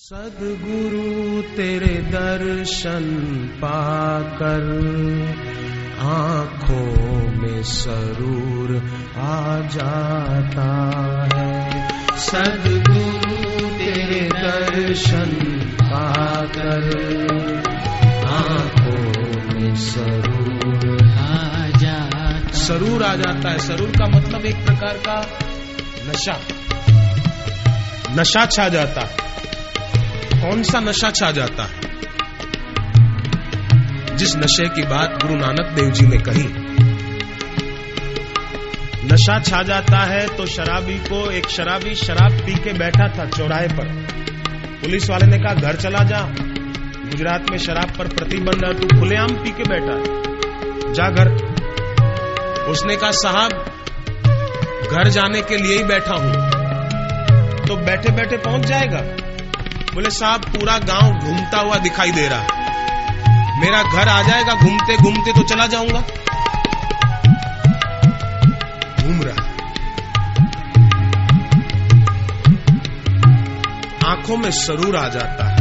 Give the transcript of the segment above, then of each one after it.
सदगुरु तेरे दर्शन पाकर आँखों में सरूर आ जाता है। सदगुरु तेरे दर्शन पाकर आँखों में सरूर आ जाता सरूर आ जाता है। सरूर का मतलब एक प्रकार का नशा। नशा छा जाता है। कौन सा नशा छा जाता है? जिस नशे की बात गुरु नानक देव जी ने कही। नशा छा जाता है तो शराबी को एक शराबी शराब पी के बैठा था चौराहे पर। पुलिस वाले ने कहा, घर चला जा। गुजरात में शराब पर प्रतिबंध है, तू खुलेआम पी के बैठा जा घर। उसने कहा, साहब, घर जाने के लिए ही बैठा हूँ। तो बैठे बैठे पहुँच जाएगा। बोले, साहब, पूरा गाँव घूमता हुआ दिखाई दे रहा। मेरा घर आ जाएगा, घूमते घूमते तो चला जाऊँगा। घूम रहा। आँखों में सरूर आ जाता है।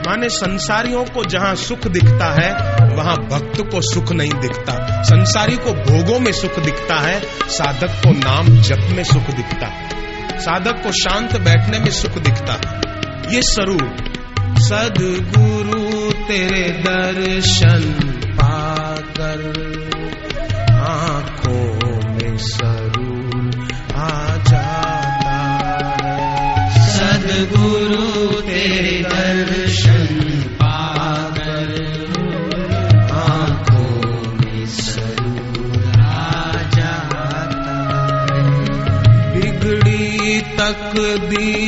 माने संसारियों को जहाँ सुख दिखता है, वहाँ भक्त को सुख नहीं दिखता। संसारी को भोगों में सुख दिखता है, साधक को नाम जप में सुख दिखता। साधक को शांत बैठने में सुख दिखता। है ये स्वरूप। सदगुरु तेरे दर्शन पाकर आँखों में सरूर आ जाता है। सदगुरु तेरे दर्शन पाकर आँखों में सरूर आ जाता बिगड़ी तकदीर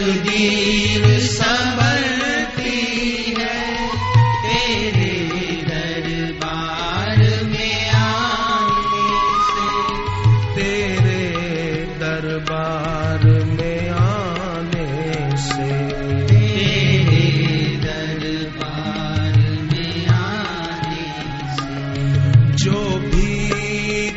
तकदीर संभलती है। तेरे दरबार में आने से, तेरे दरबार में आने से। तेरे दरबार में आने से, जो भी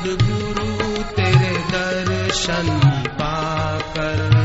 सदगुरु तेरे दर्शन पाकर।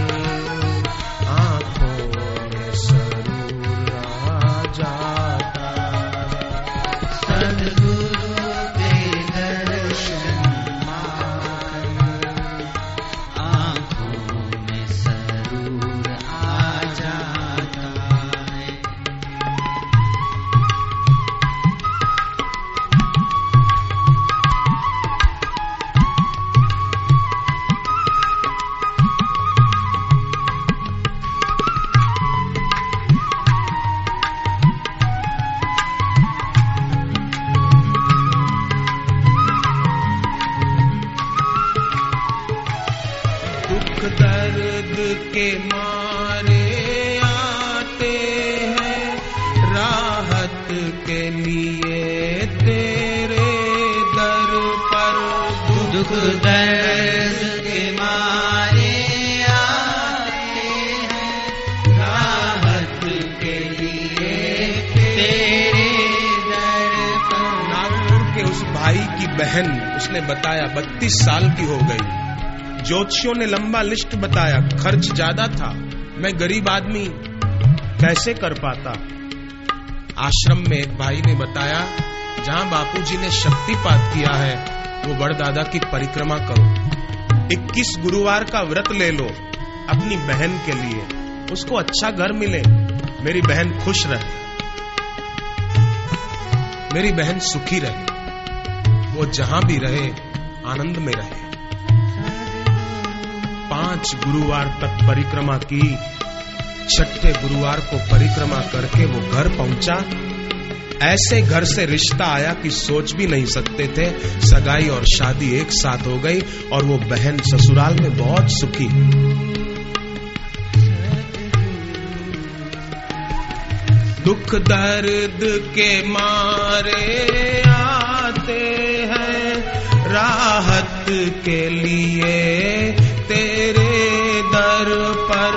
बहन, उसने बताया, बत्तीस साल की हो गई। ज्योतिषियों ने लंबा लिस्ट बताया, खर्च ज़्यादा था, मैं गरीब आदमी, कैसे कर पाता? आश्रम में एक भाई ने बताया, जहाँ बापूजी ने शक्तिपात किया है, वो बड़दादा की परिक्रमा करो। 21 गुरुवार का व्रत ले लो, अपनी बहन के लिए। उसको अच्छा घर मिले, मेरी बहन खुश रहे। मेरी बहन सुखी रहे। वो जहाँ भी रहे, आनंद में रहे। पाँच गुरुवार तक परिक्रमा की, छठे गुरुवार को परिक्रमा करके वो घर पहुँचा। ऐसे घर से रिश्ता आया कि सोच भी नहीं सकते थे। सगाई और शादी एक साथ हो गई और वो बहन ससुराल में बहुत सुखी। दुख दर्द के मारे आते राहत के लिए तेरे दर पर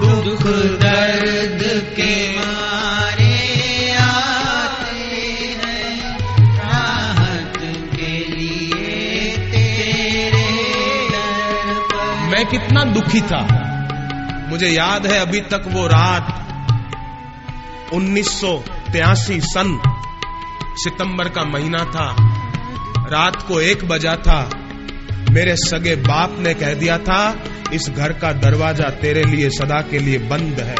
दुख, दर्द के मारे आते हैं। राहत के लिए तेरे दर पर मैं कितना दुखी था। मुझे याद है अभी तक वो रात 1983 सन सितंबर का महीना था। रात को एक बजा था। मेरे सगे बाप ने कह दिया था, इस घर का दरवाज़ा तेरे लिए सदा के लिए बंद है।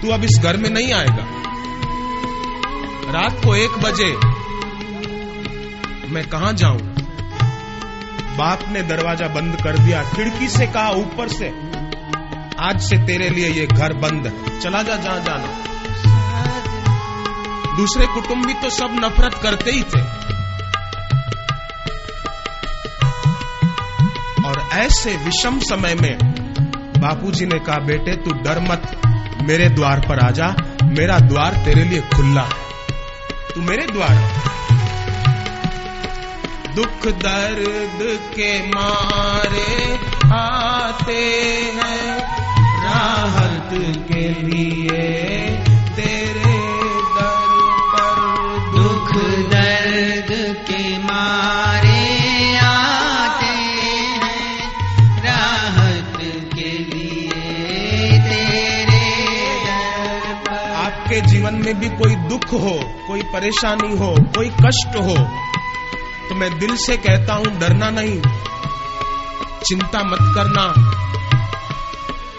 तू अब इस घर में नहीं आएगा। रात को एक बजे मैं कहा जाऊँ? बाप ने दरवाज़ा बंद कर दिया, खिड़की से कहा, ऊपर से। आज से तेरे लिए ये घर बंद है। चला जा, जहाँ जाना। दूसरे कुटुंबी तो सब नफरत करते ही थे। ऐसे विषम समय में बापूजी ने कहा, बेटे, तू डर मत। मेरे द्वार पर आ जा। मेरा द्वार तेरे लिए खुला है। तू मेरे द्वार दुख दर्द के मारे आते हैं राहत के लिए। तेरे में भी कोई दुख हो, कोई परेशानी हो, कोई कष्ट हो तो मैं दिल से कहता हूँ, डरना नहीं। चिंता मत करना।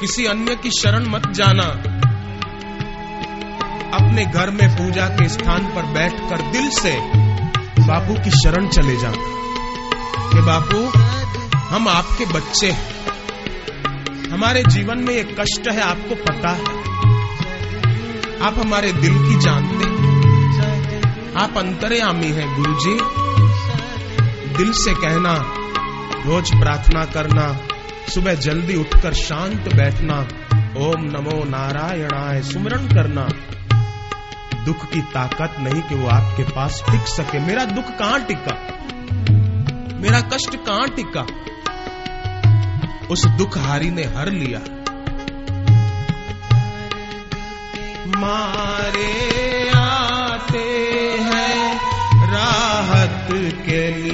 किसी अन्य की शरण मत जाना। अपने घर में पूजा के स्थान पर बैठकर दिल से बापू की शरण चले जाना। कि बापू, हम आपके बच्चे हैं। हमारे जीवन में ये कष्ट है, आपको पता है। आप हमारे दिल की जानते आप अंतर्यामी हैं गुरु जी दिल से कहना, रोज प्रार्थना करना, सुबह जल्दी उठकर शांत बैठना, ओम नमो नारायणाय सुमरण करना। दुख की ताकत नहीं कि वो आपके पास टिक सके। मेरा दुख कहाँ टिका? मेरा कष्ट कहाँ टिका? उस दुखहारी ने हर लिया। मारे आते हैं राहत के लिए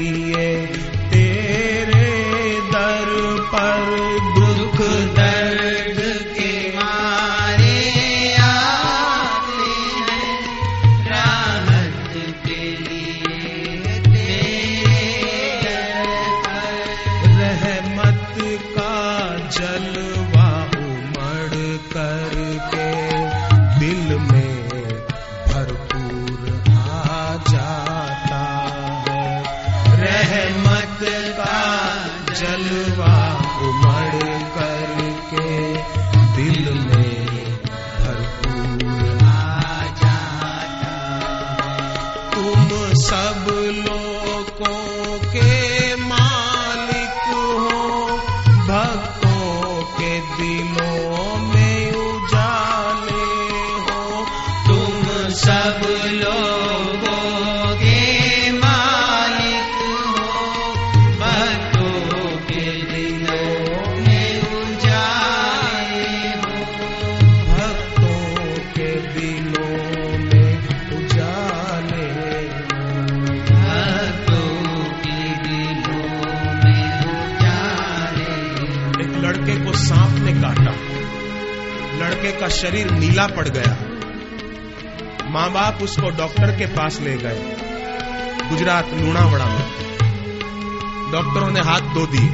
लड़के का शरीर नीला पड़ गया। माँ बाप उसको डॉक्टर के पास ले गए। गुजरात, लूणावड़ा में। डॉक्टरों ने हाथ धो दिए।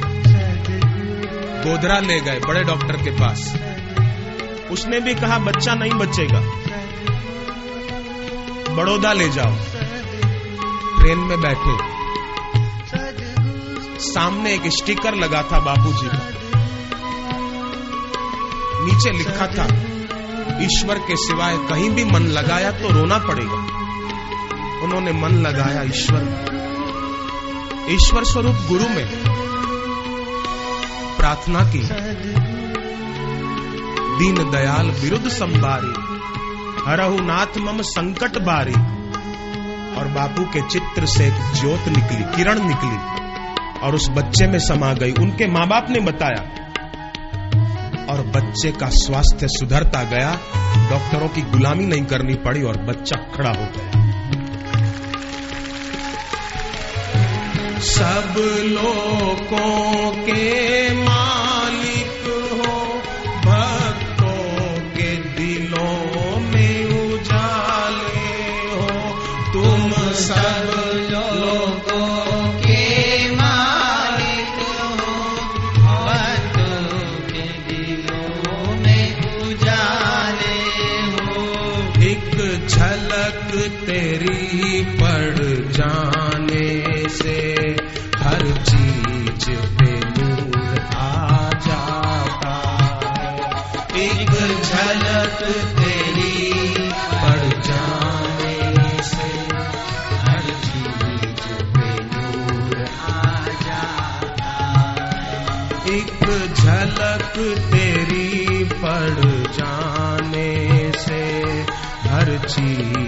गोधरा ले गए बड़े डॉक्टर के पास। उसने भी कहा, बच्चा नहीं बचेगा। बड़ौदा ले जाओ। ट्रेन में बैठे। सामने एक स्टिकर लगा था बापूजी का। नीचे लिखा था ईश्वर के सिवाय कहीं भी मन लगाया तो रोना पड़ेगा। उन्होंने मन लगाया ईश्वर ईश्वर स्वरूप गुरु में प्रार्थना की। दीन दयाल विरुद्ध संबारी। हरहु नाथ मम संकट बारी। और बापू के चित्र से एक ज्योत निकली, किरण निकली। और उस बच्चे में समा गई। उनके माँ बाप ने बताया और बच्चे का स्वास्थ्य सुधरता गया, डॉक्टरों की गुलामी नहीं करनी पड़ी और बच्चा खड़ा हो गया। सब लोगों के मालिक हो, भक्तों के दिलों से हर चीज़ पे नूर आ जाता एक झलक तेरी पड़ जाने से हर चीज़ पे नूर आ जाता एक झलक तेरी पड़ जाने से हर चीज़